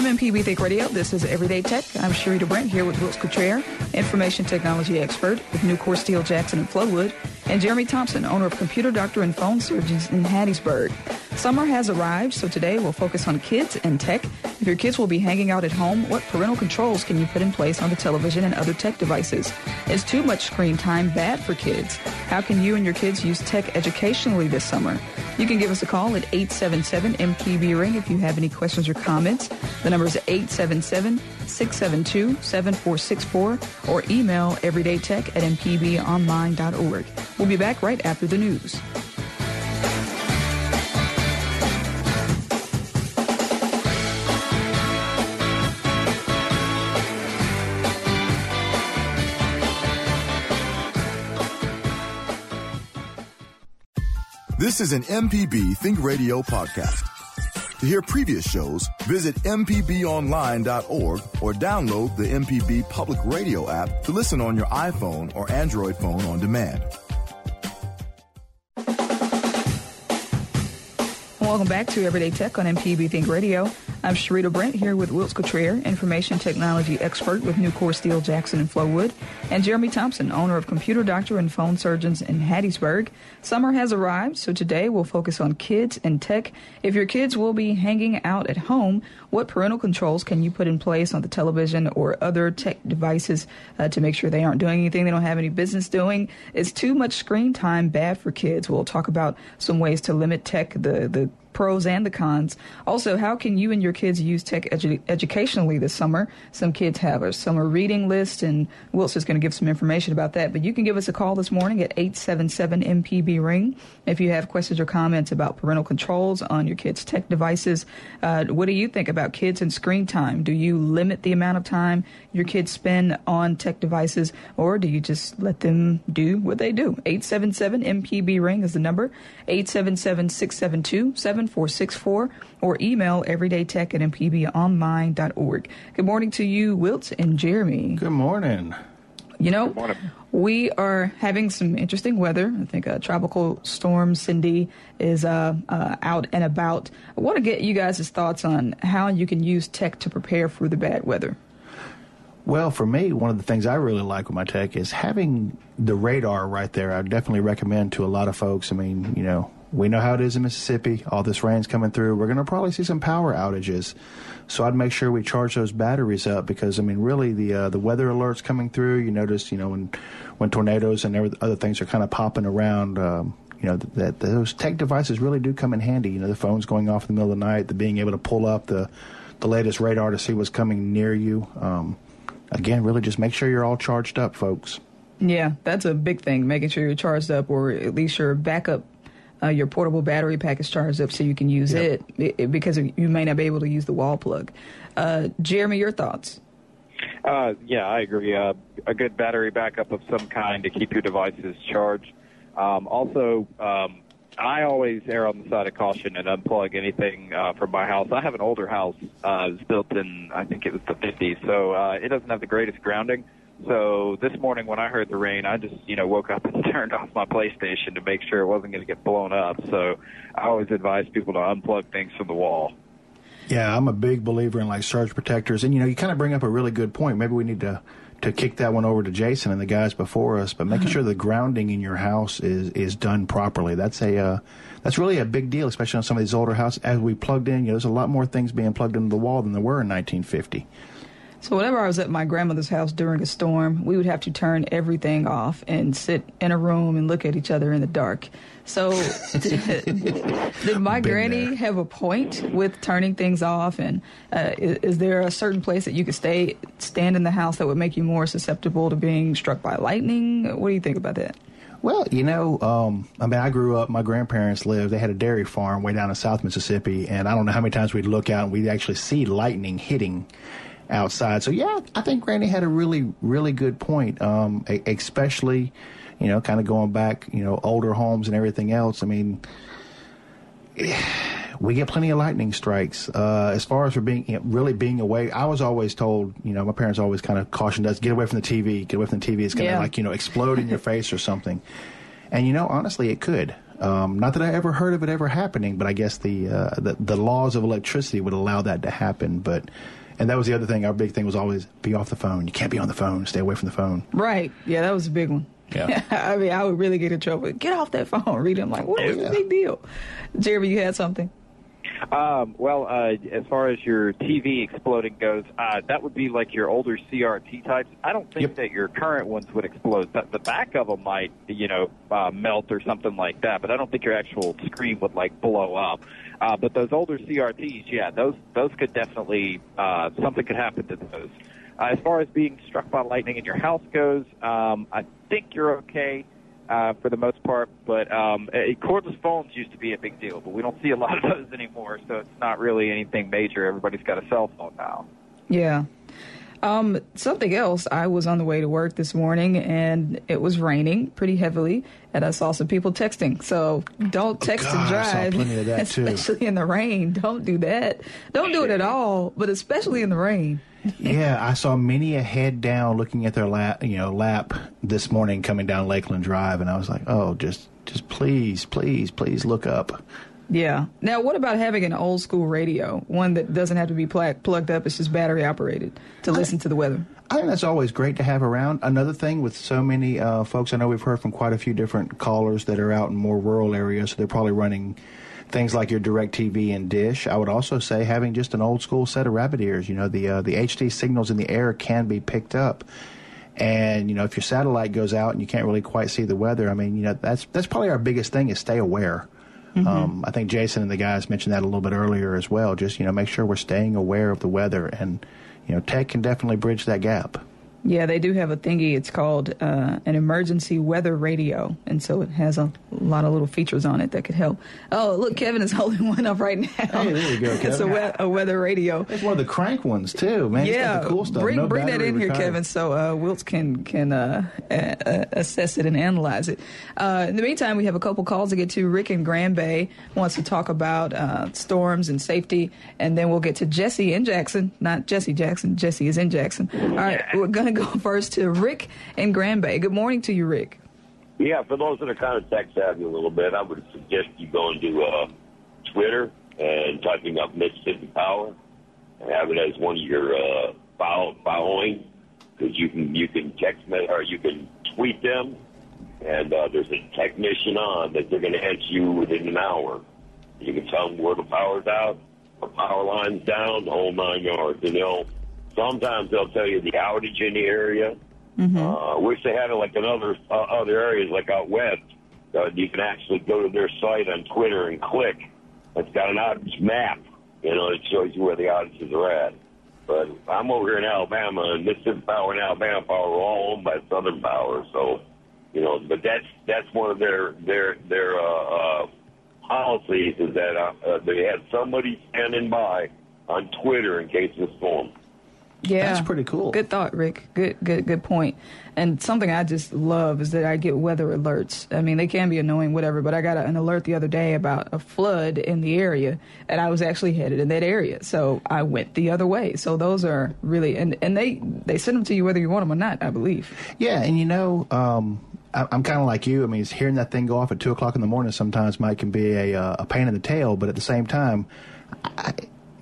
From MPB Think Radio, this is Everyday Tech. I'm Sharita Brent here with Wilts Cottrell, information technology expert with Nucor Steel Jackson and Flowood, and Jeremy Thompson, owner of Computer Doctor and Phone Surgeons in Hattiesburg. Summer has arrived, so today we'll focus on kids and tech. If your kids will be hanging out at home, what parental controls can you put in place on the television and other tech devices? Is too much screen time bad for kids? How can you and your kids use tech educationally this summer? You can give us a call at 877 MPB Ring if you have any questions or comments. The number is 877 672 7464 or email everydaytech at mpbonline.org. We'll be back right after the news. This is an MPB Think Radio podcast. To hear previous shows, visit MPBOnline.org or download the MPB Public Radio app to listen on your iPhone or Android phone on demand. Welcome back to Everyday Tech on MPB Think Radio. I'm Sharita Brent here with Wilts Cottrell, information technology expert with Nucor Steel Jackson and Flowood, and Jeremy Thompson, owner of Computer Doctor and Phone Surgeons in Hattiesburg. Summer has arrived, so today we'll focus on kids and tech. If your kids will be hanging out at home, what parental controls can you put in place on the television or other tech devices uh, to make sure they aren't doing anything they don't have any business doing? Is too much screen time bad for kids? We'll talk about some ways to limit tech, the, the pros and the cons. Also, how can you and your kids use tech edu- educationally this summer? Some kids have a summer reading list, and Wilts is going to give some information about that. But you can give us a call this morning at 877 MPB Ring if you have questions or comments about parental controls on your kids' tech devices. Uh, what do you think about kids and screen time? Do you limit the amount of time your kids spend on tech devices, or do you just let them do what they do? 877 MPB Ring is the number, 877 672 7464, or email everydaytech at mpbonline.org. Good morning to you, Wilt and Jeremy. Good morning. You know, we are having some interesting weather. I think a tropical storm Cindy is uh, uh, out and about. I want to get you guys' thoughts on how you can use tech to prepare for the bad weather. Well, for me, one of the things I really like with my tech is having the radar right there. I definitely recommend to a lot of folks. I mean, you know, we know how it is in Mississippi. All this rain's coming through. We're going to probably see some power outages. So I'd make sure we charge those batteries up because I mean, really, the uh, the weather alerts coming through. You notice, you know, when when tornadoes and other things are kind of popping around. Um, you know that, that those tech devices really do come in handy. You know, the phone's going off in the middle of the night, the being able to pull up the the latest radar to see what's coming near you. Um, again, really just make sure you're all charged up, folks. Yeah, that's a big thing, making sure you're charged up or at least your backup, uh, your portable battery pack is charged up so you can use yep. it, it, because you may not be able to use the wall plug. Uh, Jeremy, your thoughts? Uh, yeah, I agree. Uh, a good battery backup of some kind to keep your devices charged. Um, also, um, I always err on the side of caution and unplug anything uh, from my house. I have an older house. Uh, it was built in, I think it was the 50s, so uh, it doesn't have the greatest grounding. So this morning when I heard the rain, I just, you know, woke up and turned off my PlayStation to make sure it wasn't going to get blown up. So I always advise people to unplug things from the wall. Yeah, I'm a big believer in like surge protectors. And, you know, you kind of bring up a really good point. Maybe we need to to kick that one over to Jason and the guys before us, but making sure the grounding in your house is is done properly. That's a uh, that's really a big deal, especially on some of these older houses. As we plugged in, you know, there's a lot more things being plugged into the wall than there were in 1950. So whenever I was at my grandmother's house during a storm, we would have to turn everything off and sit in a room and look at each other in the dark. So did, did my Been granny there. have a point with turning things off? And uh, is, is, there a certain place that you could stay stand in the house that would make you more susceptible to being struck by lightning? What do you think about that? Well, you know, um, I mean, I grew up. My grandparents lived. They had a dairy farm way down in South Mississippi, and I don't know how many times we'd look out and we'd actually see lightning hitting outside. So yeah, I think Granny had a really, really good point. Um, especially, you know, kind of going back, you know, older homes and everything else. I mean, we get plenty of lightning strikes. Uh, as far as for being you know, really being away, I was always told, you know, my parents always kind of cautioned us, get away from the TV, get away from the TV. It's going to yeah. like, you know, explode in your face or something. And, you know, honestly, it could. Um, not that I ever heard of it ever happening, but I guess the, uh, the the laws of electricity would allow that to happen. But and that was the other thing. Our big thing was always be off the phone. You can't be on the phone. Stay away from the phone. Right. Yeah, that was a big one. Yeah. I mean, I would really get in trouble. Get off that phone. Read it. I'm like, what is oh, Yeah. the big deal? Jeremy, you had something? Um, well, uh, as far as your TV exploding goes, uh, that would be like your older CRT types. I don't think Yep. that your current ones would explode. The, the back of them might, you know, uh, melt or something like that, but I don't think your actual screen would like blow up. Uh, but those older CRTs, yeah, those those could definitely uh, something could happen to those. Uh, as far as being struck by lightning in your house goes, um, I think you're okay uh, for the most part. But um, uh, cordless phones used to be a big deal, but we don't see a lot of those anymore. So it's not really anything major. Everybody's got a cell phone now. Yeah. Um, something else. I was on the way to work this morning and it was raining pretty heavily, and I saw some people texting. So don't text God, and I saw drive, plenty of that, too. especially in the rain. Don't do that. Don't do it at all, but especially in the rain. Yeah, I saw many a head down looking at their lap, you know, lap this morning coming down Lakeland Drive, and I was like, oh, just, just please, please, please look up. Yeah. Now, what about having an old school radio, one that doesn't have to be pl- plugged up? It's just battery operated to listen to the weather. I think that's always great to have around. Another thing with so many uh, folks, I know we've heard from quite a few different callers that are out in more rural areas, so they're probably running things like your DirecTV and dish. I would also say having just an old school set of rabbit ears. You know, the uh, the HD signals in the air can be picked up. And you know, if your satellite goes out and you can't really quite see the weather, I mean, you know, that's that's probably our biggest thing is stay aware. Um, I think Jason and the guys mentioned that a little bit earlier as well. Just you know, make sure we're staying aware of the weather, and you know, tech can definitely bridge that gap. Yeah, they do have a thingy. It's called uh, an emergency weather radio, and so it has a lot of little features on it that could help. Oh, look, Kevin is holding one up right now. Hey, there you go, It's a, Kevin. we- a weather radio. It's one of the crank ones too, man. It's yeah, got the cool stuff. bring No bring that battery in here. Kevin, so uh, Wilts can can uh, uh, uh, assess it and analyze it. Uh, in the meantime, we have a couple calls to get to. Rick in Grand Bay wants to talk about uh, storms and safety, and then we'll get to Jesse in Jackson. Not Jesse Jackson. Jesse is in Jackson. All right, we're gonna go first to Rick in Grand Bay. Good morning to you, Rick. Yeah, for those that are kind of tech savvy a little bit, I would suggest you go into uh, Twitter and typing up Mississippi Power and have it as one of your uh, follow, following because you can you can text me or you can tweet them, and uh, there's a technician on that they're going to answer you within an hour. You can tell them where the power's out, the power line's down, the whole nine yards, and they'll sometimes they'll tell you the outage in the area. Uh, I wish they had it like in other uh, other areas, like out west. Uh, you can actually go to their site on Twitter and click. It's got an outage map. You know, it shows you where the outages are at. But I'm over here in Alabama, and Mississippi Power and Alabama Power are all owned by Southern Power. So, you know, but that's that's one of their their their uh, uh, policies is that uh, uh, they have somebody standing by on Twitter in case of a storm. Yeah, That's pretty cool. Good thought, Rick. Good, good, good point. And something I just love is that I get weather alerts. I mean, they can be annoying, whatever. But I got an alert the other day about a flood in the area, and I was actually headed in that area, so I went the other way. So those are really, and and they they send them to you whether you want them or not. I believe. Yeah, and you know, um, I, I'm kind of like you. I mean, hearing that thing go off at two o'clock in the morning sometimes might can be a uh, a pain in the tail, but at the same time, I,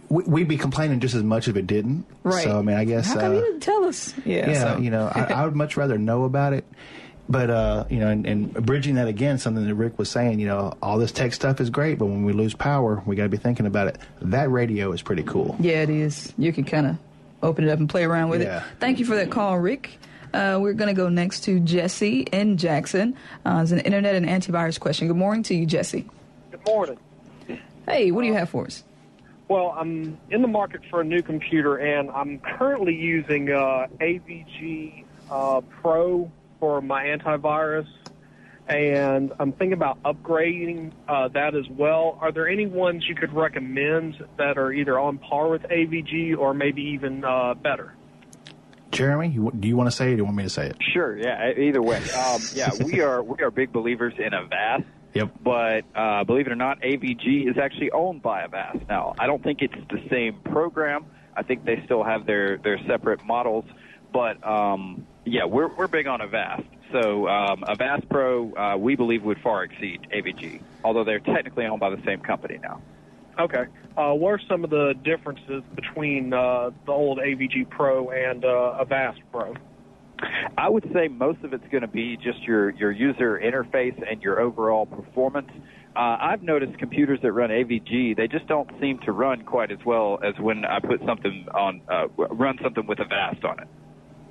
we, we'd be complaining just as much if it didn't. Right. So I mean, I guess. How come uh, you didn't tell us? Yeah. yeah, so. you know, I, I would much rather know about it. But uh, you know, and, and bridging that again, something that Rick was saying, you know, all this tech stuff is great, but when we lose power, we got to be thinking about it. That radio is pretty cool. Yeah, it is. You can kind of open it up and play around with Yeah. it. Thank you for that call, Rick. Uh, we're going to go next to Jesse in Jackson. Uh, it's an internet and antivirus question. Good morning to you, Jesse. Good morning. Hey, what do you have for us? Well, I'm in the market for a new computer, and I'm currently using uh, AVG uh, Pro for my antivirus, and I'm thinking about upgrading uh, that as well. Are there any ones you could recommend that are either on par with AVG or maybe even uh, better? Jeremy, you, do you want to say it? or Do you want me to say it? Sure. Yeah. Either way. Um, yeah, we are we are big believers in Avast. Yep. But uh, believe it or not, AVG is actually owned by Avast now. I don't think it's the same program. I think they still have their their separate models. But um, yeah, we're we're big on Avast. So um, Avast Pro, uh, we believe, would far exceed AVG, although they're technically owned by the same company now. Okay. Uh, what are some of the differences between uh, the old AVG Pro and uh, Avast Pro? I would say most of it's going to be just your, your user interface and your overall performance. Uh, I've noticed computers that run AVG, they just don't seem to run quite as well as when I put something on, uh, run something with Avast on it.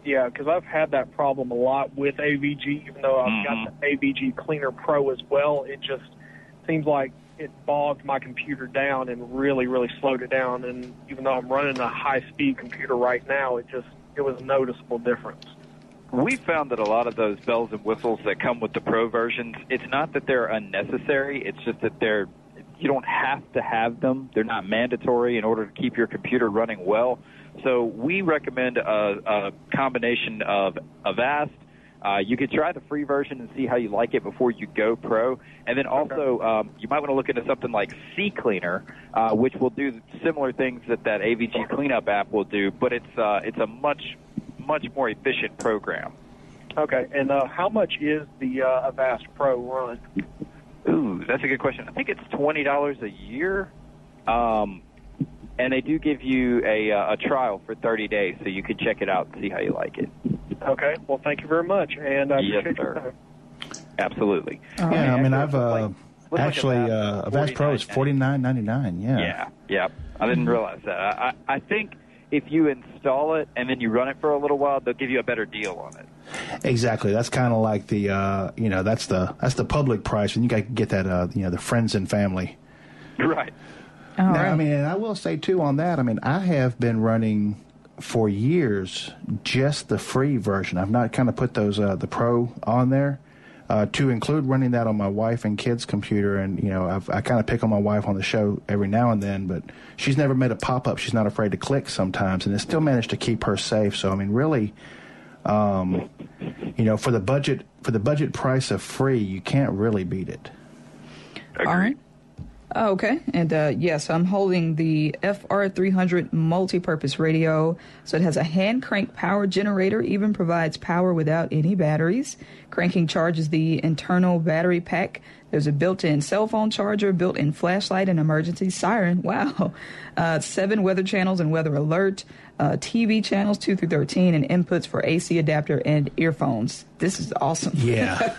Yeah, because I've had that problem a lot with AVG, even though I've Mhm. got the AVG Cleaner Pro as well. It just seems like it bogged my computer down and really, really slowed it down. And even though I'm running a high-speed computer right now, it just it was a noticeable difference. We found that a lot of those bells and whistles that come with the pro versions, it's not that they're unnecessary, it's just that they're you don't have to have them. They're not mandatory in order to keep your computer running well. So we recommend a, a combination of Avast. Uh, you could try the free version and see how you like it before you go pro. And then also, um, you might want to look into something like CCleaner, uh, which will do similar things that that AVG cleanup app will do, but it's uh, it's a much much more efficient program. Okay, and uh, how much is the uh, Avast Pro run? Ooh, that's a good question. I think it's twenty dollars a year, um, and they do give you a uh, a trial for thirty days, so you can check it out and see how you like it. Okay, well, thank you very much, and I Yes, appreciate your sir. time. Absolutely. All yeah, I mean, I've uh, like- looks like actually Avast uh, Avast Pro is forty nine ninety nine. Yeah. Yeah, yeah. I didn't realize that. I, I I think if you install it and then you run it for a little while, they'll give you a better deal on it. Exactly. That's kind of like the uh, you know that's the that's the public price, and you got to get that uh, you know the friends and family. Right. All now, right. I mean, I will say too on that. I mean, I have been running for years just the free version. I've not kind of put those uh, the pro on there. Uh, to include running that on my wife and kids' computer, and you know, I've, I kind of pick on my wife on the show every now and then, but she's never made a pop up. She's not afraid to click sometimes, and it still managed to keep her safe. So, I mean, really, um, you know, for the budget for the budget price of free, you can't really beat it. All right. Oh, okay. And uh, yes, I'm holding the FR300 multi-purpose radio. So it has a hand crank power generator, even provides power without any batteries. Cranking charges the internal battery pack. There's a built-in cell phone charger, built-in flashlight, and emergency siren. Wow. Uh, seven weather channels and weather alert. Uh, TV channels 2 through 13 and inputs for AC adapter and earphones. This is awesome. Yeah,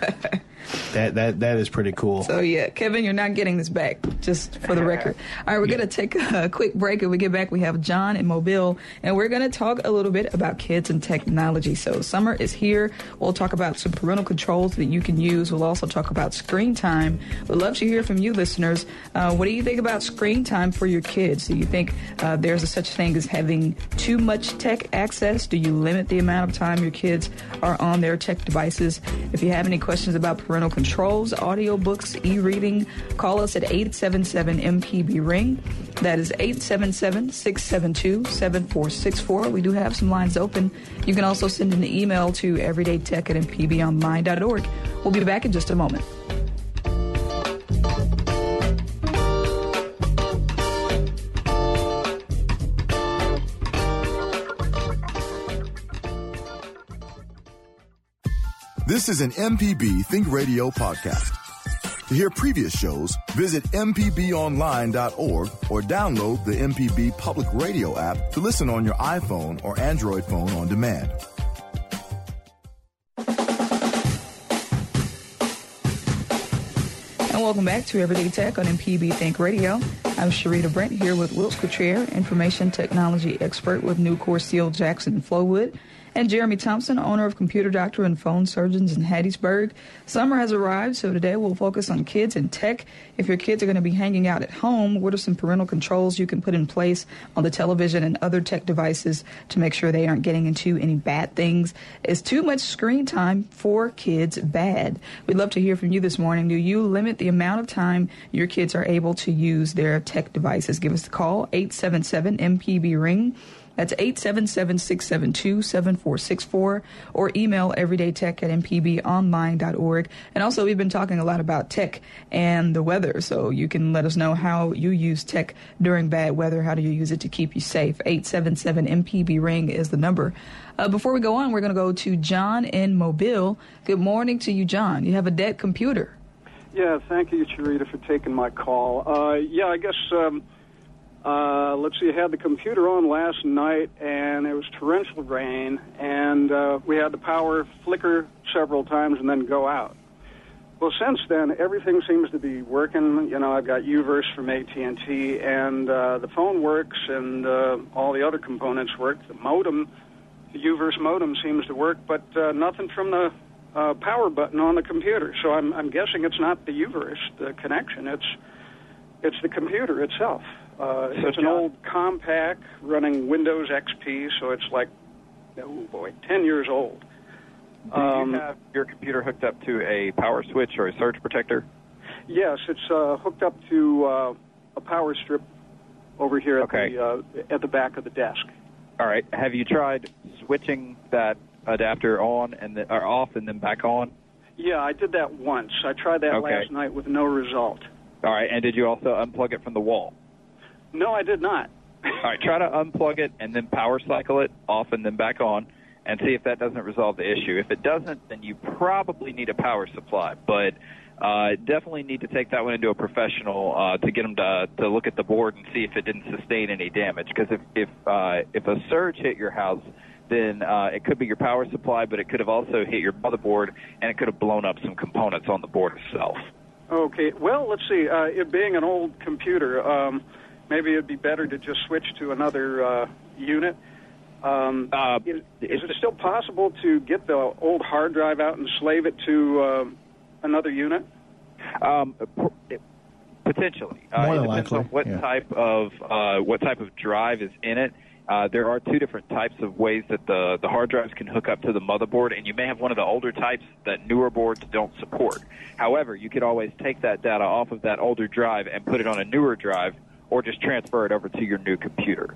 that that that is pretty cool. So yeah, Kevin, you're not getting this back, just for the record. All right, we're gonna take a quick break. and we get back, we have John in Mobile, and we're gonna talk a little bit about kids and technology. So summer is here. We'll talk about some parental controls that you can use. We'll also talk about screen time. We'd love to hear from you, listeners. Uh, what do you think about screen time for your kids? Do you think uh, there's a such thing as having too much tech access? Do you limit the amount of time your kids are on their tech devices? If you have any questions about parental controls, audiobooks, e-reading, call us at 877 MPB ring. That is 877-672-7464. We do have some lines open. You can also send an email to everydaytech at mpbonline.org. We'll be back in just a moment. This is an MPB Think Radio podcast. To hear previous shows, visit MPBOnline.org or download the MPB Public Radio app to listen on your iPhone or Android phone on demand. And welcome back to Everyday Tech on MPB Think Radio. I'm Sharita Brent here with Wilts Cottrell, information technology expert with Nucor Steel Jackson Flowood, and Jeremy Thompson, owner of Computer Doctor and Phone Surgeons in Hattiesburg. Summer has arrived, so today we'll focus on kids and tech. If your kids are going to be hanging out at home, what are some parental controls you can put in place on the television and other tech devices to make sure they aren't getting into any bad things? Is too much screen time for kids bad? We'd love to hear from you this morning. Do you limit the amount of time your kids are able to use their tech devices? Give us a call, 877 MPB Ring. That's 877-672-7464 or email everydaytech at mpbonline.org. And also, we've been talking a lot about tech and the weather, so you can let us know how you use tech during bad weather. How do you use it to keep you safe? 877-MPB-RING is the number. Uh, before we go on, we're going to go to John in Mobile. Good morning to you, John. You have a dead computer. Yeah, thank you, Sharita, for taking my call. Uh, yeah, I guess, um, uh, let's see, I had the computer on last night, and it was torrential rain, and uh, we had the power flicker several times and then go out. Well, since then, everything seems to be working. You know, I've got UVerse from AT&T, and uh, the phone works, and uh, all the other components work. The modem, the UVerse modem seems to work, but uh, nothing from the uh, power button on the computer. So I'm, I'm guessing it's not the UVerse, the connection. It's it's the computer itself. Uh, it's an old Compaq running Windows XP, so it's like, oh boy, 10 years old. Do Um, you have your computer hooked up to a power switch or a surge protector? Yes, it's uh, hooked up to uh, a power strip over here at Okay. the uh, at the back of the desk. All right. Have you tried switching that adapter on and then, or off and then back on? Yeah, I did that once. I tried that Okay. last night with no result. All right. And did you also unplug it from the wall? No, I did not. All right. Try to unplug it and then power cycle it off and then back on, and see if that doesn't resolve the issue. If it doesn't, then you probably need a power supply. But uh, definitely need to take that one into a professional uh, to get them to to look at the board and see if it didn't sustain any damage. Because if if uh, if a surge hit your house, then uh, it could be your power supply, but it could have also hit your motherboard and it could have blown up some components on the board itself. Okay. Well, let's see. Uh, it being an old computer, um, maybe it'd be better to just switch to another uh, unit. Um, Uh, is, is it still possible to get the old hard drive out and slave it to uh, another unit? Um, p- potentially. Uh, More it than depends likely, on what yeah. type of uh, what type of drive is in it. Uh, there are two different types of ways that the, the hard drives can hook up to the motherboard, and you may have one of the older types that newer boards don't support. However, you could always take that data off of that older drive and put it on a newer drive, or just transfer it over to your new computer.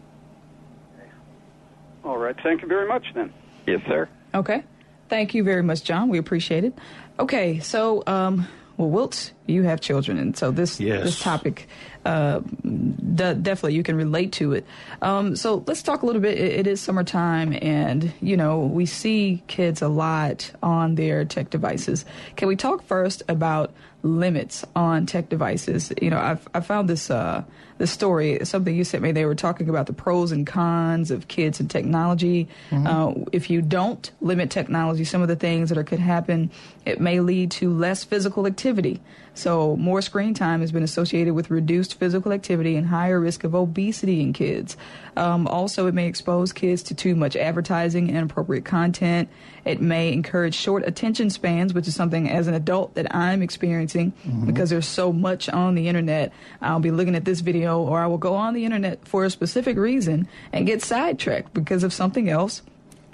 All right. Thank you very much, then. Yes, sir. Okay. Thank you very much, John. We appreciate it. Okay, so um, well, Wilt, you have children, and so this Yes. this topic uh, de- definitely you can relate to it. Um, so let's talk a little bit. It, it is summertime, and you know we see kids a lot on their tech devices. Can we talk first about limits on tech devices? You know, I've I found this uh, this story, something you sent me. They were talking about the pros and cons of kids and technology. Uh, if you don't limit technology, some of the things that are, could happen, it may lead to less physical activity. So more screen time has been associated with reduced physical activity and higher risk of obesity in kids. Um, also, it may expose kids to too much advertising and inappropriate content. It may encourage short attention spans, which is something as an adult that I'm experiencing because there's so much on the internet. I'll be looking at this video or I will go on the internet for a specific reason and get sidetracked because of something else.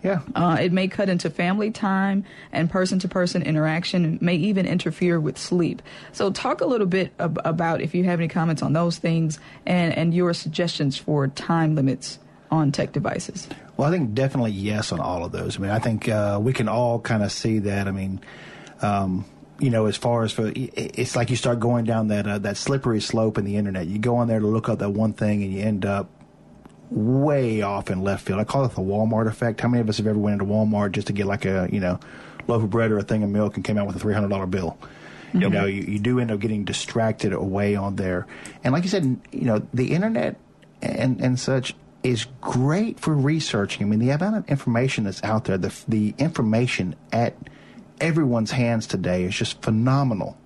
Yeah. Uh, it may cut into family time and person to person interaction, may even interfere with sleep. So, talk a little bit ab- about if you have any comments on those things and, and your suggestions for time limits on tech devices. Well, I think definitely yes on all of those. I mean, I think uh, we can all kind of see that. I mean, um, you know, as far as for it's like you start going down that uh, that slippery slope in the internet. You go on there to look up that one thing, and you end up way off in left field. I call it the Walmart effect. How many of us have ever went into Walmart just to get like a you know loaf of bread or a thing of milk and came out with a three hundred dollar bill? You know, you, you do end up getting distracted away on there. And like you said, you know, the internet and and such is great for researching. I mean, the amount of information that's out there, the the information at everyone's hands today is just phenomenal.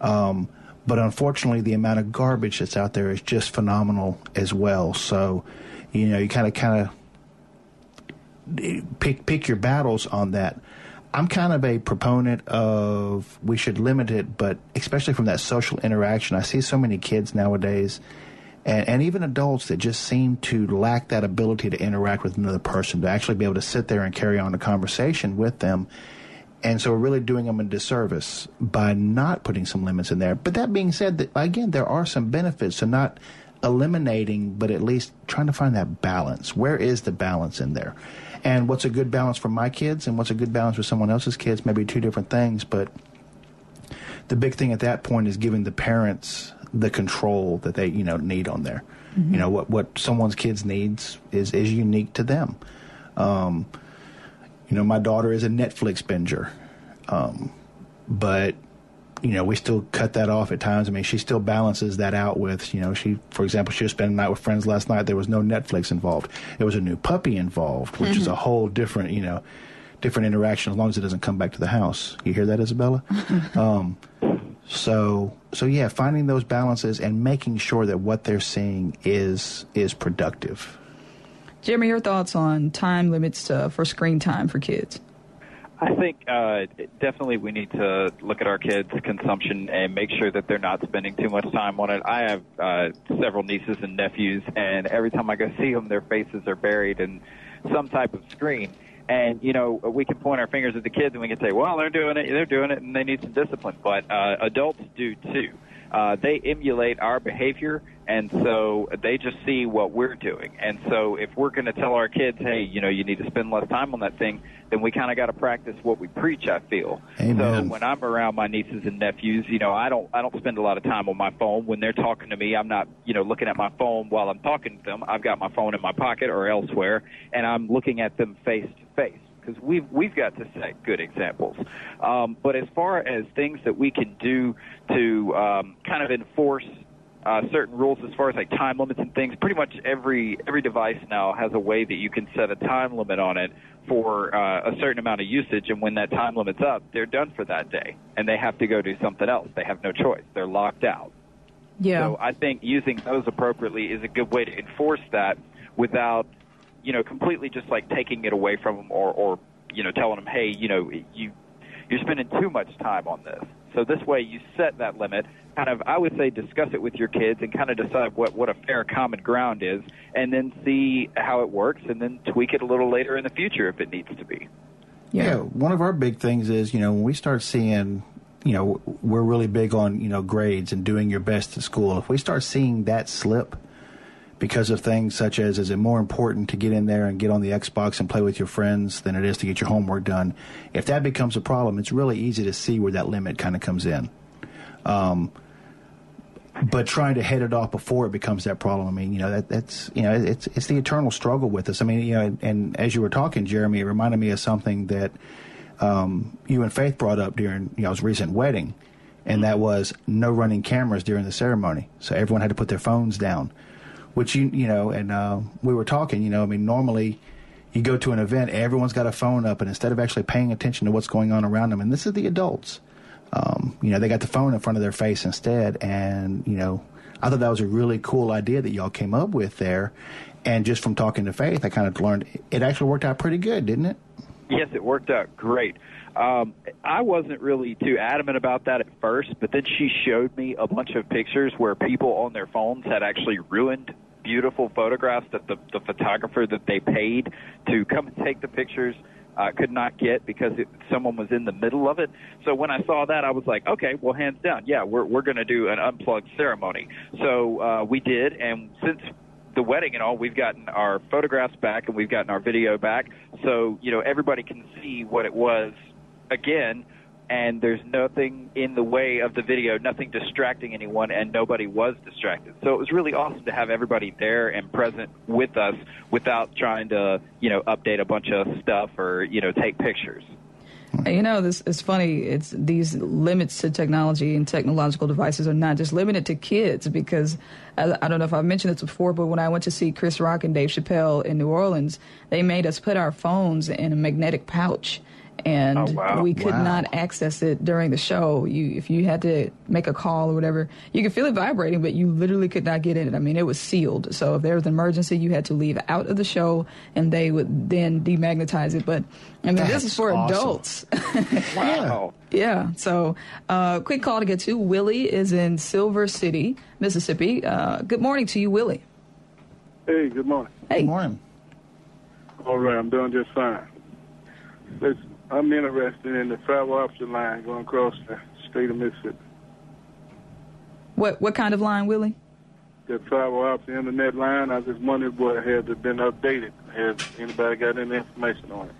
Um, but unfortunately, the amount of garbage that's out there is just phenomenal as well. So, you know, you kind of kind of pick pick your battles on that. I'm kind of a proponent of we should limit it, but especially from that social interaction. I see so many kids nowadays, and, and even adults that just seem to lack that ability to interact with another person, to actually be able to sit there and carry on a conversation with them. And so we're really doing them a disservice by not putting some limits in there. But that being said, that, again, there are some benefits to not eliminating, but at least trying to find that balance. Where is the balance in there? And what's a good balance for my kids and what's a good balance for someone else's kids? Maybe two different things, but the big thing at that point is giving the parents the control that they you know need on there. Mm-hmm. You know what what someone's kids needs is is unique to them. Um, you know, my daughter is a Netflix binger, um, but you know, we still cut that off at times. I mean, she still balances that out with, you know, she, for example, she was spending the night with friends last night. There was no Netflix involved. There was a new puppy involved, which mm-hmm. is a whole different, you know, different interaction as long as it doesn't come back to the house. You hear that, Isabella? um, so, so yeah, finding those balances and making sure that what they're seeing is is productive. Jeremy, your thoughts on time limits uh, for screen time for kids? I think uh, definitely we need to look at our kids' consumption and make sure that they're not spending too much time on it. I have uh, several nieces and nephews, and every time I go see them, their faces are buried in some type of screen. And you know, we can point our fingers at the kids and we can say, "Well, they're doing it, they're doing it, and they need some discipline." But uh, adults do too. Uh, they emulate our behavior, and so they just see what we're doing. And so, if we're going to tell our kids, "Hey, you know, you need to spend less time on that thing," then we kind of got to practice what we preach. I feel. Amen. So when I'm around my nieces and nephews, you know, I don't I don't spend a lot of time on my phone. When they're talking to me, I'm not you know looking at my phone while I'm talking to them. I've got my phone in my pocket or elsewhere, and I'm looking at them face to face because we've we've got to set good examples. Um, but as far as things that we can do to um, kind of enforce uh, certain rules as far as like time limits and things, pretty much every every device now has a way that you can set a time limit on it for uh, a certain amount of usage, and when that time limit's up, they're done for that day, and they have to go do something else. They have no choice. They're locked out. Yeah. So I think using those appropriately is a good way to enforce that without you know, completely just like taking it away from them or, or you know, telling them, hey, you know, you you're spending too much time on this. So this way, you set that limit. Kind of, I would say, discuss it with your kids and kind of decide what what a fair common ground is, and then see how it works, and then tweak it a little later in the future if it needs to be. Yeah, yeah one of our big things is you know when we start seeing you know we're really big on you know grades and doing your best at school. If we start seeing that slip because of things such as is it more important to get in there and get on the Xbox and play with your friends than it is to get your homework done? If that becomes a problem, it's really easy to see where that limit kind of comes in. Um, but trying to head it off before it becomes that problem. I mean, you know, that, that's you know, it's it's the eternal struggle with us. I mean, you know, and, and as you were talking, Jeremy, it reminded me of something that um, you and Faith brought up during you know's recent wedding, and that was no running cameras during the ceremony. So everyone had to put their phones down which you you know, and uh, we were talking. You know, I mean, normally you go to an event, everyone's got a phone up, and instead of actually paying attention to what's going on around them, and this is the adults, um, you know, they got the phone in front of their face instead, and you know, I thought that was a really cool idea that y'all came up with there, and just from talking to Faith, I kind of learned it actually worked out pretty good, didn't it? Yes, it worked out great. Um, I wasn't really too adamant about that at first, but then she showed me a bunch of pictures where people on their phones had actually ruined beautiful photographs that the, the photographer that they paid to come and take the pictures uh, could not get because it, someone was in the middle of it. So when I saw that, I was like, okay, well, hands down, yeah, we're we're going to do an unplugged ceremony. So uh, we did, and since the wedding and all, we've gotten our photographs back and we've gotten our video back. So you know everybody can see what it was again and there's nothing in the way of the video, nothing distracting anyone, and nobody was distracted. So it was really awesome to have everybody there and present with us without trying to, you know, update a bunch of stuff or, you know, take pictures. You know, this is funny. It's these limits to technology and technological devices are not just limited to kids because I, I don't know if I've mentioned this before, but when I went to see Chris Rock and Dave Chappelle in New Orleans, they made us put our phones in a magnetic pouch and oh, wow. we could wow. not access it during the show. You, if you had to make a call or whatever, you could feel it vibrating, but you literally could not get in it. I mean, it was sealed. So if there was an emergency, you had to leave out of the show, and they would then demagnetize it. But I mean, That's this is for awesome. adults. wow. yeah. So, uh, quick call to get to. Willie is in Silver City, Mississippi. Uh, good morning to you, Willie. Hey, good morning. Hey. Good morning. All right, I'm doing just fine. Listen, I'm interested in the travel option line going across the state of Mississippi. What what kind of line, Willie? The fiber optic internet line. I just wondered what had been updated. Has anybody got any information on it?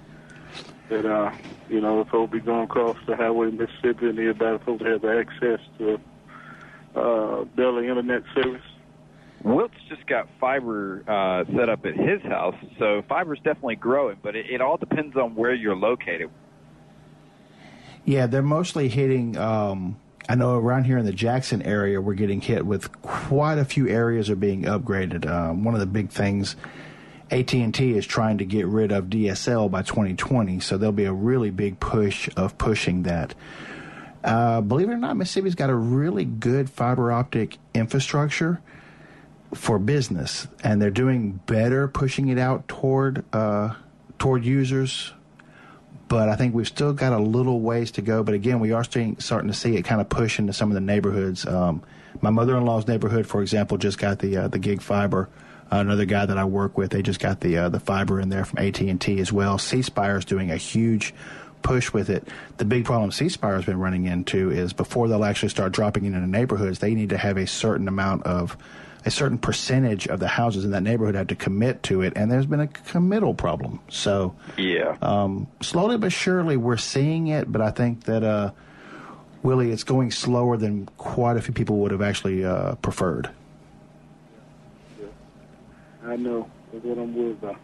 That uh, you know, if folks be going across the highway in Mississippi and everybody folks have access to uh, daily internet service. Wilt's just got fiber uh, set up at his house, so fiber's definitely growing, but it, it all depends on where you're located. Yeah, they're mostly hitting. Um, I know around here in the Jackson area, we're getting hit with quite a few areas are being upgraded. Um, one of the big things, AT and T is trying to get rid of DSL by 2020, so there'll be a really big push of pushing that. Uh, believe it or not, Mississippi's got a really good fiber optic infrastructure for business, and they're doing better pushing it out toward uh, toward users. But I think we've still got a little ways to go. But again, we are starting, starting to see it kind of push into some of the neighborhoods. Um, my mother-in-law's neighborhood, for example, just got the uh, the gig fiber. Uh, another guy that I work with, they just got the uh, the fiber in there from AT and T as well. C Spire is doing a huge push with it. The big problem C Spire has been running into is before they'll actually start dropping it into neighborhoods, they need to have a certain amount of a certain percentage of the houses in that neighborhood had to commit to it, and there's been a committal problem. So, yeah, um, slowly but surely we're seeing it, but I think that uh, Willie, it's going slower than quite a few people would have actually uh, preferred. Yeah. I know. That's what I'm worried about.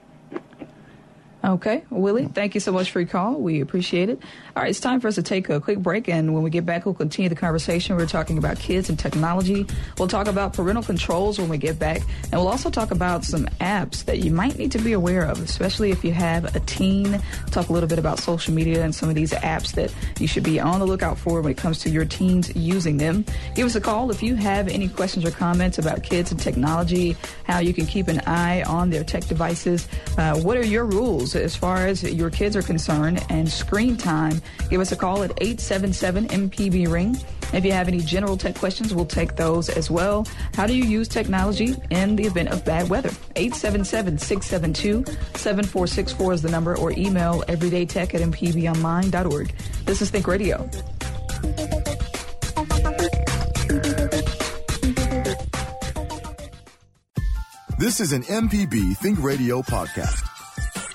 Okay, Willie, thank you so much for your call. We appreciate it. All right, it's time for us to take a quick break, and when we get back, we'll continue the conversation. We're talking about kids and technology. We'll talk about parental controls when we get back, and we'll also talk about some apps that you might need to be aware of, especially if you have a teen. Talk a little bit about social media and some of these apps that you should be on the lookout for when it comes to your teens using them. Give us a call if you have any questions or comments about kids and technology, how you can keep an eye on their tech devices. Uh, what are your rules? As far as your kids are concerned and screen time, give us a call at 877 MPB Ring. If you have any general tech questions, we'll take those as well. How do you use technology in the event of bad weather? 877-672-7464 is the number or email everydaytech at mpbonline.org. This is Think Radio. This is an MPB Think Radio podcast.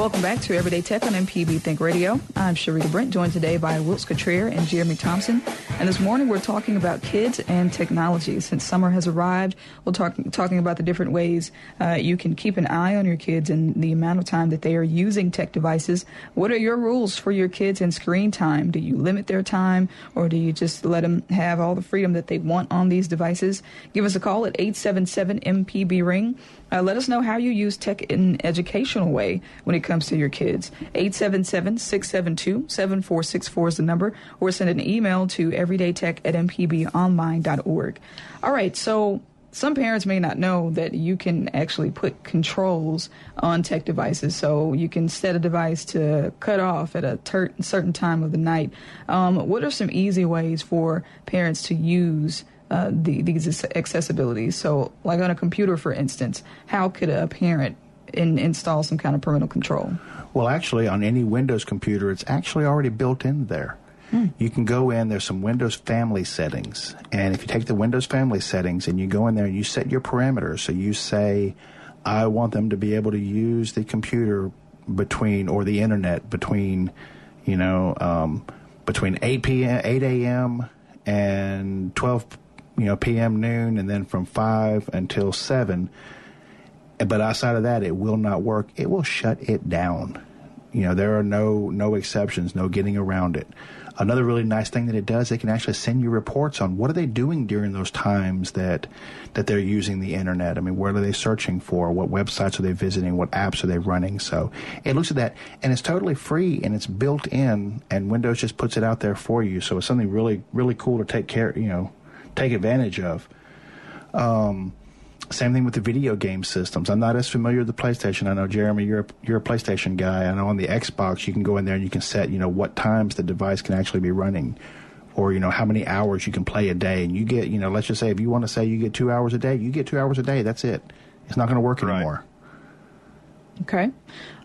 Welcome back to Everyday Tech on MPB Think Radio. I'm Sharita Brent, joined today by Wilts Cottrell and Jeremy Thompson. And this morning we're talking about kids and technology. Since summer has arrived, we'll talk talking about the different ways uh, you can keep an eye on your kids and the amount of time that they are using tech devices. What are your rules for your kids and screen time? Do you limit their time, or do you just let them have all the freedom that they want on these devices? Give us a call at 877 MPB Ring. Uh, let us know how you use tech in an educational way when it comes to your kids. 877-672-7464 is the number, or send an email to everydaytech at mpbonline.org. All right, so some parents may not know that you can actually put controls on tech devices. So you can set a device to cut off at a ter- certain time of the night. Um, what are some easy ways for parents to use uh, the, these accessibilities. So, like on a computer, for instance, how could a parent in, install some kind of parental control? Well, actually, on any Windows computer, it's actually already built in there. Hmm. You can go in, there's some Windows family settings. And if you take the Windows family settings and you go in there and you set your parameters, so you say, I want them to be able to use the computer between, or the internet between, you know, um, between 8 p.m., 8 a.m. and 12 you know, PM noon and then from 5 until 7. But outside of that, it will not work. It will shut it down. You know, there are no no exceptions, no getting around it. Another really nice thing that it does, it can actually send you reports on what are they doing during those times that that they're using the internet. I mean, what are they searching for? What websites are they visiting? What apps are they running? So it looks at that, and it's totally free and it's built in, and Windows just puts it out there for you. So it's something really really cool to take care, you know, take advantage of. Um, same thing with the video game systems. I'm not as familiar with the PlayStation. I know Jeremy, you're a, you're a PlayStation guy. I know on the Xbox you can go in there and you can set, you know, what times the device can actually be running, or you know how many hours you can play a day. And you get, you know, let's just say if you want to say you get two hours a day, you get two hours a day. That's it. It's not going to work anymore. Okay.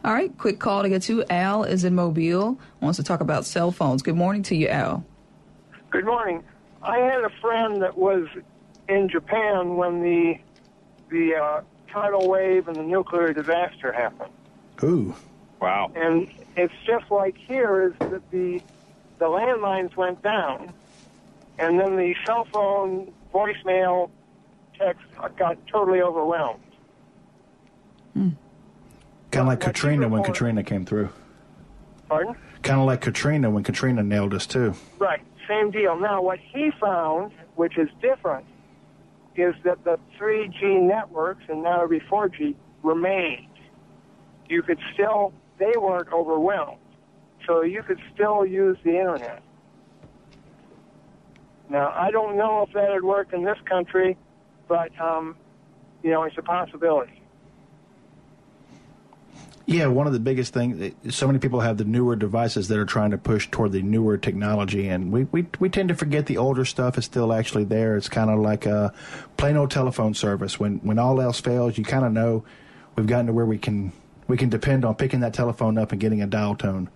All right. Quick call to get to. Al is in Mobile. Wants to talk about cell phones. Good morning to you, Al. Good morning. I had a friend that was in Japan when the the uh, tidal wave and the nuclear disaster happened. Ooh. Wow. And it's just like here is that the the landlines went down, and then the cell phone voicemail text got totally overwhelmed. Kind of like Katrina when Katrina came through. Pardon? Kind of like Katrina when Katrina nailed us too. Right, same deal. Now, what he found, which is different, is that the 3G networks, and now every 4G, remained. You could still, they weren't overwhelmed. So you could still use the internet. Now, I don't know if that would work in this country, but, um, you know, it's a possibility. Yeah, one of the biggest things. So many people have the newer devices that are trying to push toward the newer technology, and we we, we tend to forget the older stuff is still actually there. It's kind of like a plain old telephone service. When when all else fails, you kind of know we've gotten to where we can we can depend on picking that telephone up and getting a dial tone.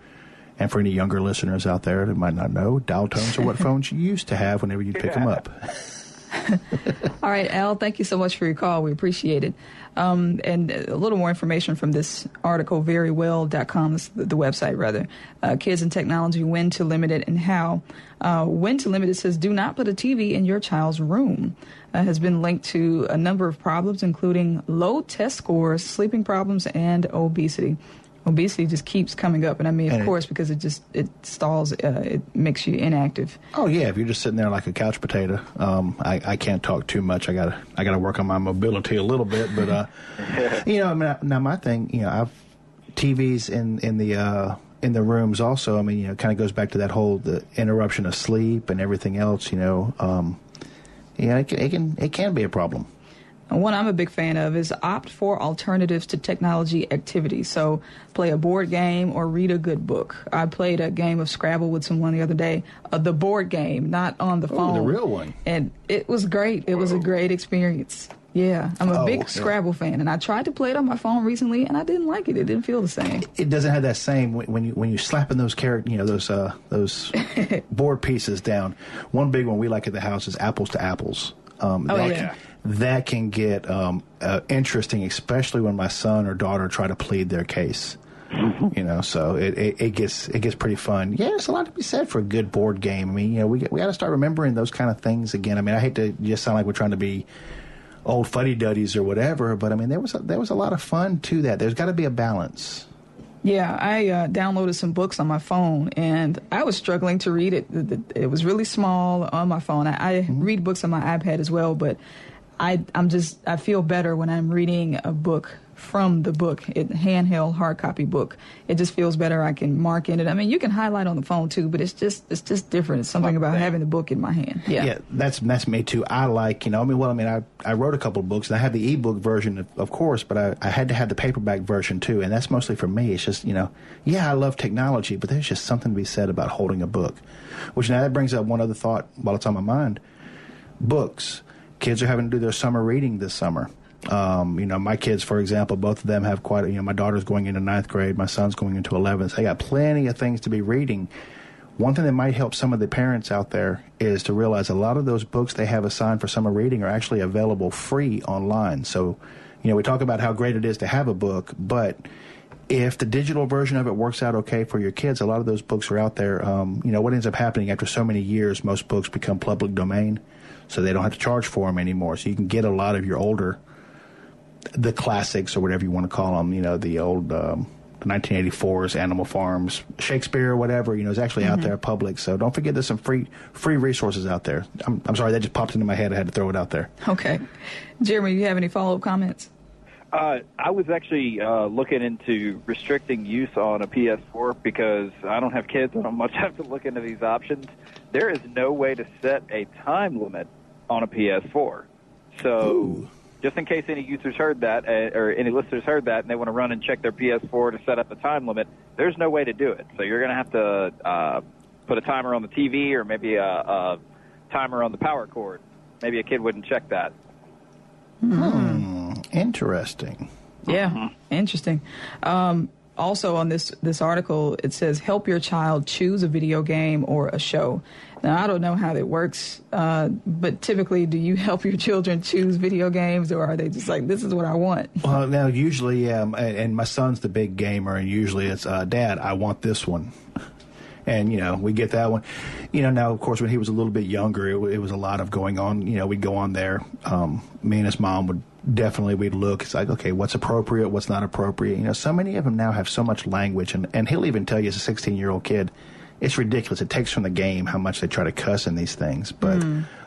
And for any younger listeners out there that might not know, dial tones are what phones you used to have whenever you pick them up. All right, Al, thank you so much for your call. We appreciate it. Um, and a little more information from this article, verywell.com, the, the website rather. Uh, kids and technology, when to limit it and how. Uh, when to limit it says do not put a TV in your child's room. Uh, has been linked to a number of problems, including low test scores, sleeping problems, and obesity obesity just keeps coming up and i mean of And it- course because it just it stalls uh, it makes you inactive Oh yeah, if you're just sitting there like a couch potato, um, I, I can't talk too much. I gotta I gotta work on my mobility a little bit, but uh, you know, I mean, now my thing, you know, I've TVs in in the uh, in the rooms also. I mean, you know, kind of goes back to that whole the interruption of sleep and everything else. You know, um, yeah, it can, it can it can be a problem. And one I'm a big fan of is opt for alternatives to technology activities. So play a board game or read a good book. I played a game of Scrabble with someone the other day, uh, the board game, not on the Oh, phone. the real one. And it was great. It was a great experience. Yeah, I'm a Oh, big yeah. Scrabble fan, and I tried to play it on my phone recently, and I didn't like it. It didn't feel the same. It doesn't have that same when when you when you slapping those character, you know, those uh, those board pieces down. One big one we like at the house is apples to apples. Um, Oh, yeah. Can, that can get um, uh, interesting, especially when my son or daughter try to plead their case. you know, so it, it, it gets it gets pretty fun. Yeah, there's a lot to be said for a good board game. I mean, you know, we we got to start remembering those kind of things again. I mean, I hate to just sound like we're trying to be old fuddy duddies or whatever, but I mean, there was a, there was a lot of fun to that. There's got to be a balance. Yeah, I uh, downloaded some books on my phone, and I was struggling to read it. It- it- It was really small on my phone. I, I read books on my iPad as well, but I, I'm just I feel better when I'm reading a book from the book, it handheld hard copy book. It just feels better. I can mark in it. I mean, you can highlight on the phone too, but it's just it's just different. It's something about having the book in my hand. Yeah. that's that's me too. I like you know. I mean, well, I mean, I I wrote a couple of books and I have the ebook version, of, of course, but I I had to have the paperback version too, and that's mostly for me. It's just you know, yeah, I love technology, but there's just something to be said about holding a book. Which now that brings up one other thought while it's on my mind. Books. Kids are having to do their summer reading this summer. Um, you know, my kids, for example, both of them have quite. You know, my daughter's going into ninth grade, my son's going into eleventh. They got plenty of things to be reading. One thing that might help some of the parents out there is to realize a lot of those books they have assigned for summer reading are actually available free online. So, you know, we talk about how great it is to have a book, but if the digital version of it works out okay for your kids, a lot of those books are out there. Um, you know, what ends up happening after so many years, most books become public domain, so they don't have to charge for them anymore. So you can get a lot of your older, the classics or whatever you want to call them. You know, the old. Um, the 1984's Animal Farms, Shakespeare, whatever, you know, is actually out Mhm. there public. So don't forget there's some free free resources out there. I'm, I'm sorry, that just popped into my head. I had to throw it out there. Okay. Jeremy, you have any follow up comments? Uh, I was actually uh, looking into restricting use on a PS4 because I don't have kids. I don't much have to look into these options. There is no way to set a time limit on a PS4. So, just in case any users heard that, uh, or any listeners heard that, and they want to run and check their PS4 to set up the time limit, there's no way to do it. So you're going to have to uh, put a timer on the TV or maybe a, a timer on the power cord. Maybe a kid wouldn't check that. Hmm. Interesting. Yeah, interesting. Um, also on this this article, it says help your child choose a video game or a show. Now I don't know how that works, uh, but typically, do you help your children choose video games, or are they just like, "This is what I want"? Well, now usually, um, and, my son's the big gamer, and usually it's, uh, "Dad, I want this one." And you know we get that one. You know now, of course, when he was a little bit younger, it, it was a lot of going on. You know, we'd go on there. Um, me and his mom would definitely we'd look. It's like, okay, what's appropriate, what's not appropriate. You know, so many of them now have so much language, and and he'll even tell you as a 16 year old kid, it's ridiculous. It takes from the game how much they try to cuss in these things. But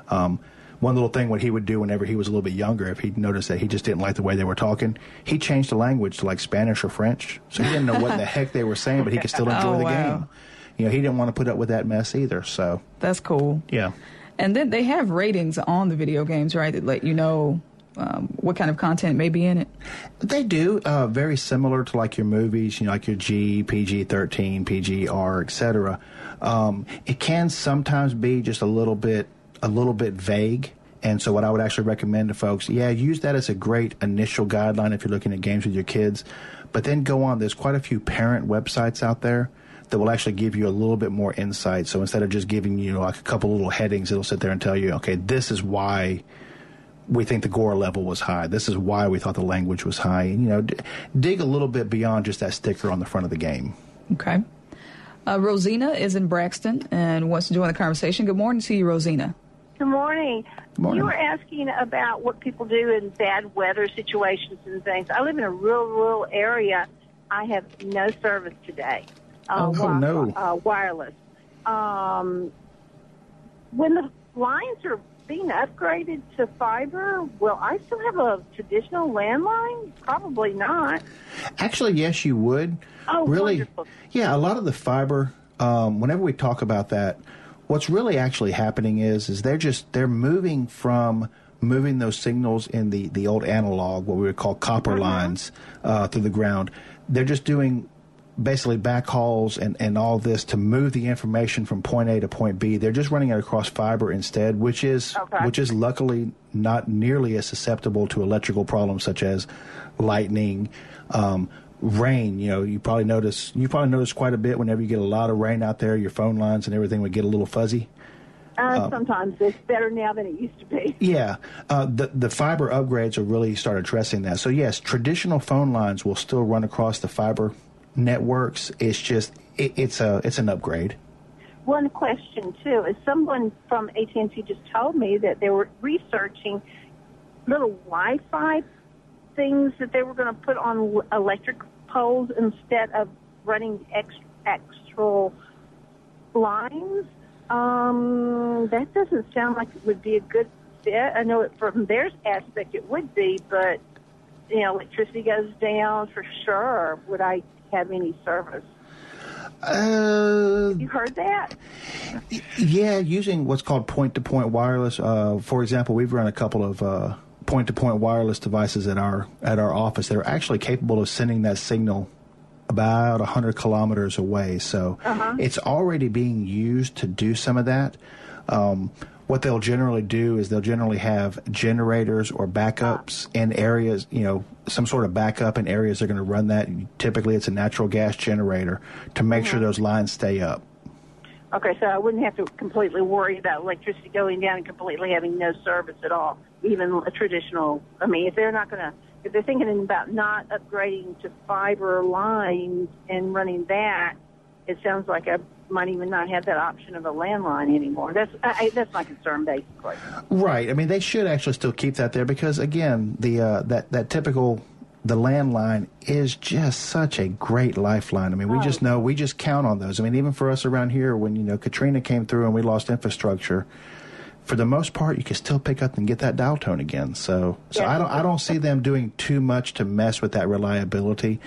um, one little thing what he would do whenever he was a little bit younger, if he noticed that he just didn't like the way they were talking, he changed the language to like Spanish or French. So he didn't know what the heck they were saying, but he could still enjoy Oh, the wow. game. You know, he didn't want to put up with that mess either. So That's cool. yeah. And then they have ratings on the video games, right? That let you know um, what kind of content may be in it. They do uh, very similar to like your movies, you know, like your G, PG thirteen, PG R, etc. Um, it can sometimes be just a little bit, a little bit vague. And so, what I would actually recommend to folks, yeah, use that as a great initial guideline if you're looking at games with your kids. But then go on. There's quite a few parent websites out there that will actually give you a little bit more insight. So instead of just giving you like a couple little headings, it'll sit there and tell you, okay, this is why we think the gore level was high. This is why we thought the language was high. And, you know, d- dig a little bit beyond just that sticker on the front of the game. Okay. Uh, Rosina is in Braxton and wants to join the conversation. Good morning to you, Rosina. Good morning. Good morning. You were asking about what people do in bad weather situations and things. I live in a real rural area. I have no service today. Uh, Oh, wi- no. Uh, wireless. Um, when the lines are being upgraded to fiber, will I still have a traditional landline? Probably not. Actually, yes, you would. Oh, really? wonderful. Yeah, a lot of the fiber. Um, whenever we talk about that, what's really actually happening is is they're just they're moving from moving those signals in the the old analog, what we would call copper lines, uh, through the ground. They're just doing basically backhauls and, and all this to move the information from point A to point B. They're just running it across fiber instead, which is Okay. which is luckily not nearly as susceptible to electrical problems such as lightning, um, rain. You know, you probably notice you probably notice quite a bit whenever you get a lot of rain out there. Your phone lines and everything would get a little fuzzy. Uh, sometimes it's better now than it used to be. Yeah, uh, the the fiber upgrades will really start addressing that. So yes, traditional phone lines will still run across the fiber networks. It's just it, it's a it's an upgrade. One question too is someone from AT&T just told me that they were researching little Wi-Fi things that they were going to put on electric poles instead of running ex- extra lines. Um, that doesn't sound like it would be a good fit. I know it from their aspect it would be, but you know, electricity goes down for sure. Would I have any service? Uh, You heard that? yeah, using what's called point to point wireless. Uh, for example, we've run a couple of uh, point to point wireless devices at our at our office that are actually capable of sending that signal about 100 kilometers away. So it's already being used to do some of that. Um, what they'll generally do is they'll generally have generators or backups ah. in areas, you know, some sort of backup in areas they're going to run that. Typically, it's a natural gas generator to make sure uh-huh. those lines stay up. Okay, so I wouldn't have to completely worry about electricity going down and completely having no service at all, even a traditional. I mean, if they're not going to, if they're thinking about not upgrading to fiber lines and running that, it sounds like I might even not have that option of a landline anymore. That's I, that's my concern, basically. Right. I mean, they should actually still keep that there because, again, the uh, that that typical the landline is just such a great lifeline. I mean, we just know we just count on those. I mean, even for us around here, when you know Katrina came through and we lost infrastructure, for the most part, you can still pick up and get that dial tone again. So, so Yeah. I don't I don't see them doing too much to mess with that reliability.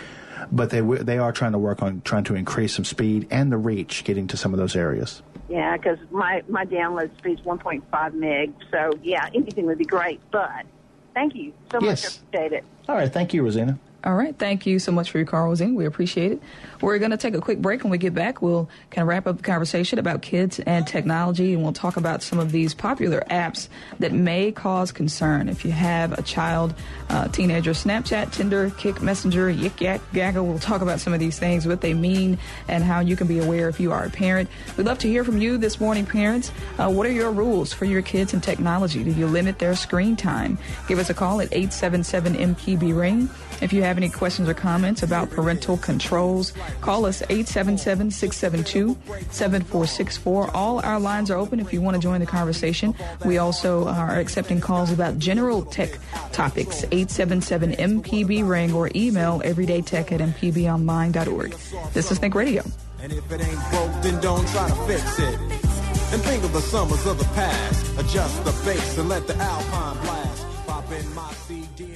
But they w- they are trying to work on trying to increase some speed and the reach getting to some of those areas. Yeah, because my my download speed's 1.5 meg. So yeah, anything would be great. But thank you so much. Yes. I appreciate it. All right, thank you, Rosina. All right. Thank you so much for your call, Rosina. We appreciate it. We're going to take a quick break. When we get back, we'll kind of wrap up the conversation about kids and technology, and we'll talk about some of these popular apps that may cause concern. If you have a child, uh, teenager, Snapchat, Tinder, Kik, Messenger, Yik Yak, Gaggle, we'll talk about some of these things, what they mean, and how you can be aware if you are a parent. We'd love to hear from you this morning, parents. Uh, what are your rules for your kids and technology? Do you limit their screen time? Give us a call at 877 MPB Ring. If you have any questions or comments about parental controls, call us 877 672 7464. All our lines are open if you want to join the conversation. We also are accepting calls about general tech topics. 877 MPB Ring or email everydaytech at mpbonline.org. This is Think Radio. And if it ain't broke, then don't try to fix it. And think of the summers of the past. Adjust the bass and let the alpine blast. Pop in my CD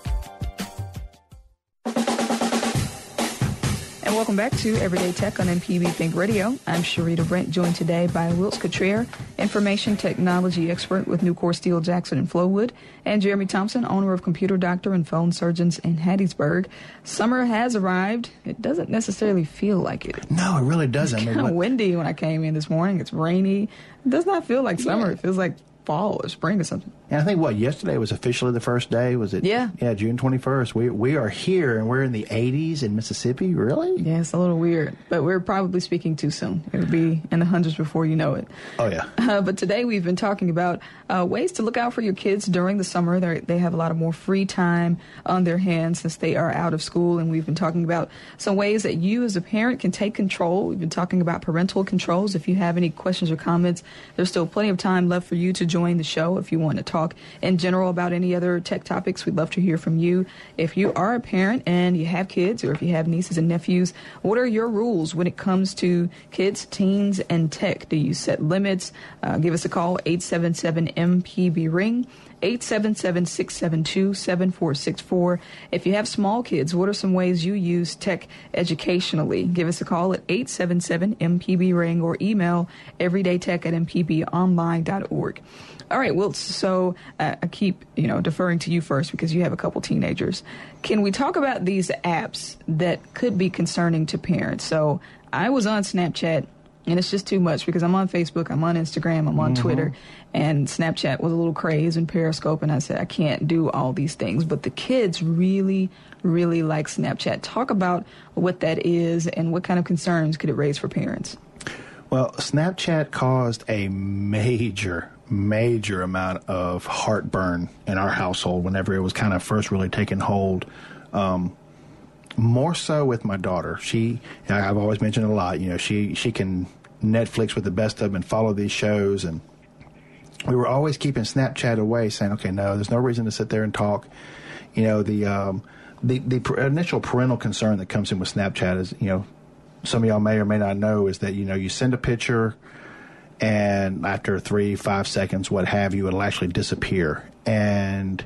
And welcome back to Everyday Tech on MPB Think Radio. I'm Sharita Brent, joined today by Wilts Cottrell, information technology expert with Nucor Steel Jackson and Flowood, and Jeremy Thompson, owner of Computer Doctor and Phone Surgeons in Hattiesburg. Summer has arrived. It doesn't necessarily feel like it. No, it really doesn't. It's kind of windy when I came in this morning. It's rainy. It does not feel like summer. It feels like fall or spring or something. And I think what yesterday was officially the first day. Was it? Yeah. Yeah, June twenty first. We we are here and we're in the eighties in Mississippi. Really? Yeah, it's a little weird, but we're probably speaking too soon. It'll be in the hundreds before you know it. Oh yeah. Uh, but today we've been talking about uh, ways to look out for your kids during the summer. They're, they have a lot of more free time on their hands since they are out of school, and we've been talking about some ways that you as a parent can take control. We've been talking about parental controls. If you have any questions or comments, there's still plenty of time left for you to join the show. If you want to talk in general about any other tech topics, we'd love to hear from you. If you are a parent and you have kids, or if you have nieces and nephews, what are your rules when it comes to kids, teens, and tech? Do you set limits? Uh, give us a call, 877 MPB Ring. 877-672-7464. If you have small kids, what are some ways you use tech educationally? Give us a call at 877-MPB-RING or email everydaytech at mpbonline.org. All right, well, so uh, I keep, you know, deferring to you first because you have a couple teenagers. Can we talk about these apps that could be concerning to parents? So I was on Snapchat and it's just too much because I'm on Facebook, I'm on Instagram, I'm on Mhm. Twitter, and Snapchat was a little craze and Periscope, and I said I can't do all these things. But the kids really, really like Snapchat. Talk about what that is and what kind of concerns could it raise for parents. Well, Snapchat caused a major, major amount of heartburn in our household whenever it was kind of first really taking hold. Um, more so with my daughter. She, I've always mentioned a lot. You know, she she can Netflix with the best of them and follow these shows, and we were always keeping Snapchat away, saying, "Okay, no, there's no reason to sit there and talk." You know, the um, the the pr- initial parental concern that comes in with Snapchat is, you know, some of y'all may or may not know is that you know you send a picture, and after three, five seconds, what have you, it'll actually disappear. And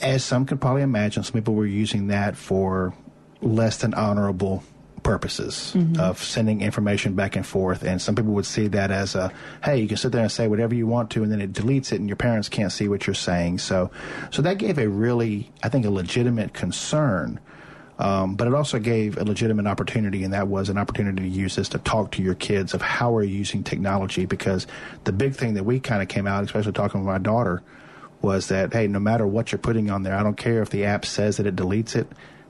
as some could probably imagine, some people were using that for less than honorable purposes Mhm. of sending information back and forth. And some people would see that as a, hey, you can sit there and say whatever you want to, and then it deletes it, and your parents can't see what you're saying. So, so that gave a really, I think, a legitimate concern. Um, but it also gave a legitimate opportunity, and that was an opportunity to use this to talk to your kids of how we're using technology. Because the big thing that we kind of came out, especially talking with my daughter, was that hey, no matter what you're putting on there, I don't care if the app says that it deletes it,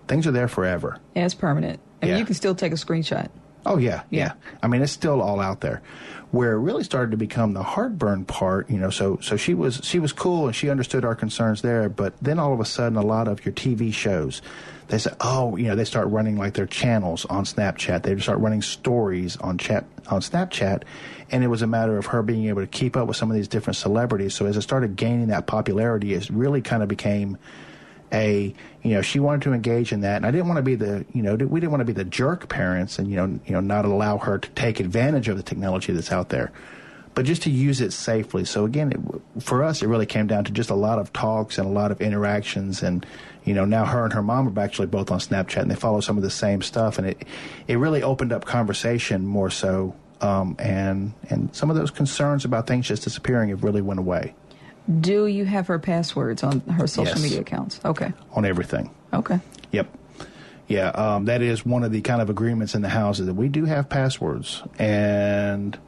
things are there forever. Yeah, it's permanent. I mean, Yeah. you can still take a screenshot. Oh yeah, yeah. I mean, it's still all out there. Where it really started to become the heartburn part, you know. So, so she was she was cool and she understood our concerns there. But then all of a sudden, a lot of your TV shows, they say, oh, you know, they start running like their channels on Snapchat. They start running stories on chat on Snapchat, and it was a matter of her being able to keep up with some of these different celebrities. So as it started gaining that popularity, it really kind of became a you know she wanted to engage in that and i didn't want to be the you know we didn't want to be the jerk parents and you know you know not allow her to take advantage of the technology that's out there but just to use it safely. So again, it, for us, it really came down to just a lot of talks and a lot of interactions and you know, now her and her mom are actually both on Snapchat and they follow some of the same stuff. And it, it really opened up conversation more so. Um, and, and some of those concerns about things just disappearing have really went away. Do you have her passwords on her social Yes. media accounts? Okay. On everything. Okay. Yep. Yeah, um, that is one of the kind of agreements in the house is that we do have passwords. And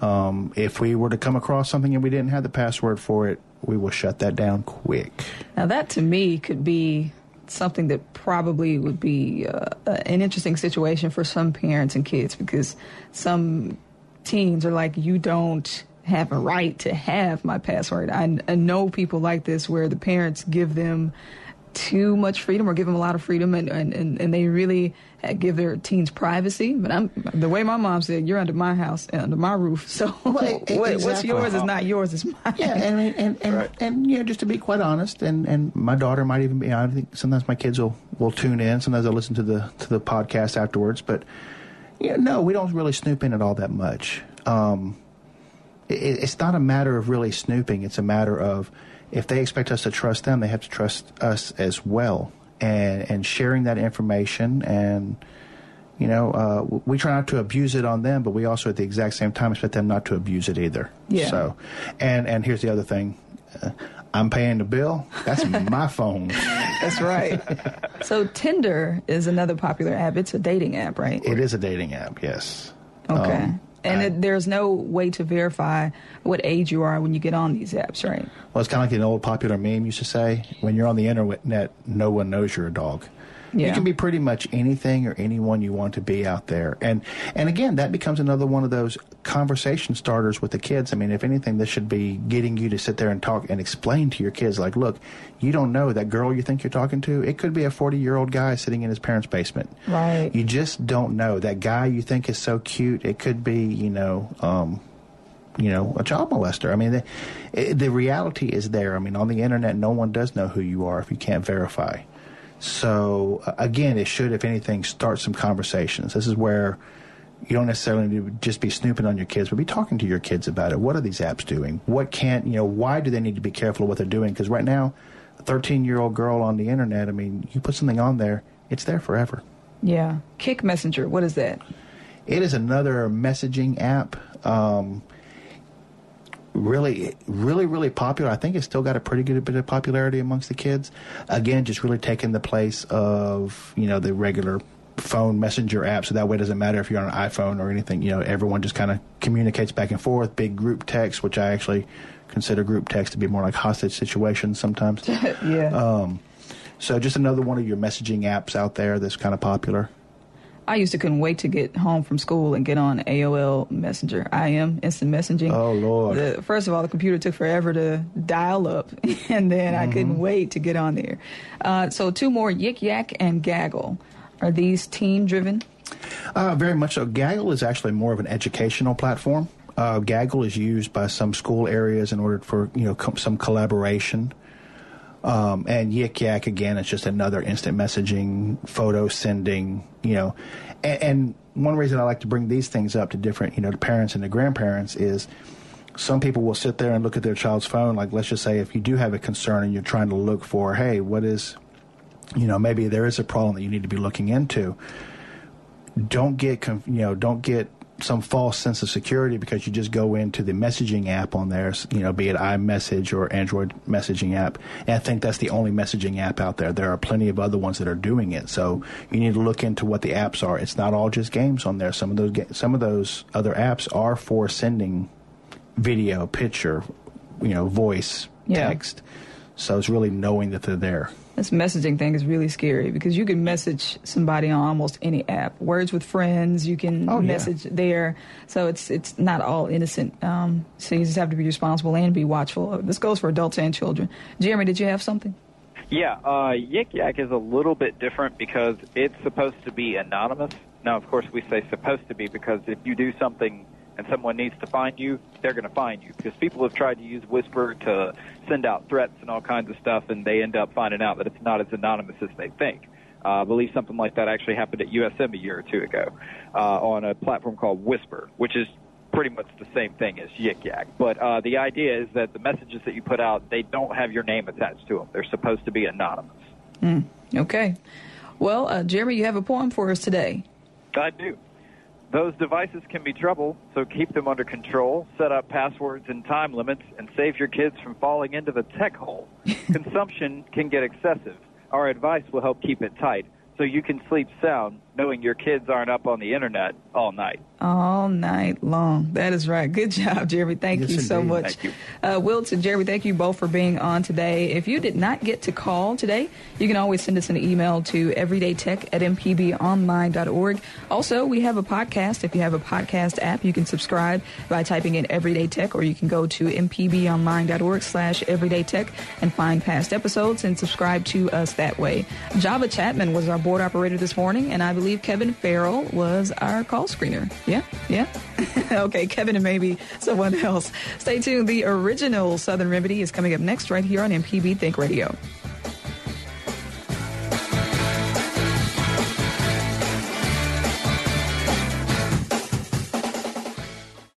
um, if we were to come across something and we didn't have the password for it, we will shut that down quick. Now, that to me could be something that probably would be uh, an interesting situation for some parents and kids because some teens are like, you don't have a right to have my password. I, I know people like this where the parents give them too much freedom or give them a lot of freedom and, and, and, and they really uh, give their teens privacy. But I'm the way my mom said, you're under my house, and under my roof. So what, what's yours is not yours, it's mine. Yeah, and and and, and, and you know, just to be quite honest, and, and my daughter might even be. I think sometimes my kids will, will tune in. Sometimes they'll listen to the to the podcast afterwards. But yeah, no, we don't really snoop in it all that much. Um, it, it's not a matter of really snooping. It's a matter of if they expect us to trust them, they have to trust us as well, and and sharing that information and. You know, uh, we try not to abuse it on them, but we also, at the exact same time, expect them not to abuse it either. Yeah. So, and and here's the other thing, uh, I'm paying the bill. That's my phone. That's right. so Tinder is another popular app. It's a dating app, right? It is a dating app. Yes. Okay. Um, and it, there's no way to verify what age you are when you get on these apps, right? well, it's kind of like an old popular meme used to say: "When you're on the internet, no one knows you're a dog." Yeah. You can be pretty much anything or anyone you want to be out there. And and again, that becomes another one of those conversation starters with the kids. I mean, if anything, this should be getting you to sit there and talk and explain to your kids like, look, you don't know that girl you think you're talking to. It could be a 40-year-old guy sitting in his parents' basement. Right. You just don't know. That guy you think is so cute, it could be, you know, um you know, a child molester. I mean, the, the reality is there. I mean, on the internet, no one does know who you are if you can't verify. So again, it should, if anything, start some conversations. This is where you don't necessarily need to just be snooping on your kids, but be talking to your kids about it. What are these apps doing? What can't you know? Why do they need to be careful of what they're doing? Because right now, a 13 year old girl on the internet. I mean, you put something on there, it's there forever. Yeah. Kik Messenger. What is that? It is another messaging app. Um, really, really, really popular. I think it's still got a pretty good bit of popularity amongst the kids. Again, just really taking the place of you know the regular phone messenger app. So that way, it doesn't matter if you're on an iPhone or anything. You know, everyone just kind of communicates back and forth. Big group text, which I actually consider group text to be more like hostage situations sometimes. yeah. Um, so just another one of your messaging apps out there that's kind of popular. I used to couldn't wait to get home from school and get on AOL Messenger. IM Instant Messaging. Oh Lord! The, first of all, the computer took forever to dial up, and then I couldn't Mm-hmm. wait to get on there. Uh, so two more: Yik Yak and Gaggle. Are these teen driven? Uh, very much so. Gaggle is actually more of an educational platform. Uh, Gaggle is used by some school areas in order for you know com- some collaboration. Um, and Yik Yak again, it's just another instant messaging, photo sending. You know, and, and one reason I like to bring these things up to different you know the parents and the grandparents is some people will sit there and look at their child's phone. Like let's just say if you do have a concern and you're trying to look for, hey, what is you know maybe there is a problem that you need to be looking into don't get you know don't get some false sense of security because you just go into the messaging app on there, you know, be it iMessage or Android messaging app, and I think that's the only messaging app out there. There are plenty of other ones that are doing it, so you need to look into what the apps are. It's not all just games on there. Some of those ga- some of those other apps are for sending video, picture, you know, voice, Yeah. text. So it's really knowing that they're there. This messaging thing is really scary because you can message somebody on almost any app. Words with friends, you can Oh, yeah. message there. So it's it's not all innocent. Um, so you just have to be responsible and be watchful. This goes for adults and children. Jeremy, did you have something? Yeah, uh, Yik Yak is a little bit different because it's supposed to be anonymous. Now, of course, we say supposed to be because if you do something and someone needs to find you, they're going to find you. Because people have tried to use Whisper to send out threats and all kinds of stuff, and they end up finding out that it's not as anonymous as they think. Uh, I believe something like that actually happened at USM a year or two ago uh, on a platform called Whisper, which is pretty much the same thing as Yik Yak. But uh, the idea is that the messages that you put out, they don't have your name attached to them. They're supposed to be anonymous. Mm, okay. Well, uh, Jeremy, you have a poem for us today. I do. Those devices can be trouble, so keep them under control, set up passwords and time limits, and save your kids from falling into the tech hole. Consumption can get excessive. Our advice will help keep it tight so you can sleep sound knowing your kids aren't up on the internet all night. All night long. That is right. Good job, Jeremy. Thank Yes, you so much. Thank you. Uh, Wilt and Jeremy, thank you both for being on today. If you did not get to call today, you can always send us an email to everydaytech at mpbonline.org. Also, we have a podcast. If you have a podcast app, you can subscribe by typing in Everyday Tech, or you can go to mpbonline.org slash everydaytech and find past episodes and subscribe to us that way. Java Chapman was our board operator this morning, and I believe Kevin Farrell was our call screener. Yeah, yeah. okay, Kevin and maybe someone else. Stay tuned. The original Southern Remedy is coming up next right here on MPB Think Radio.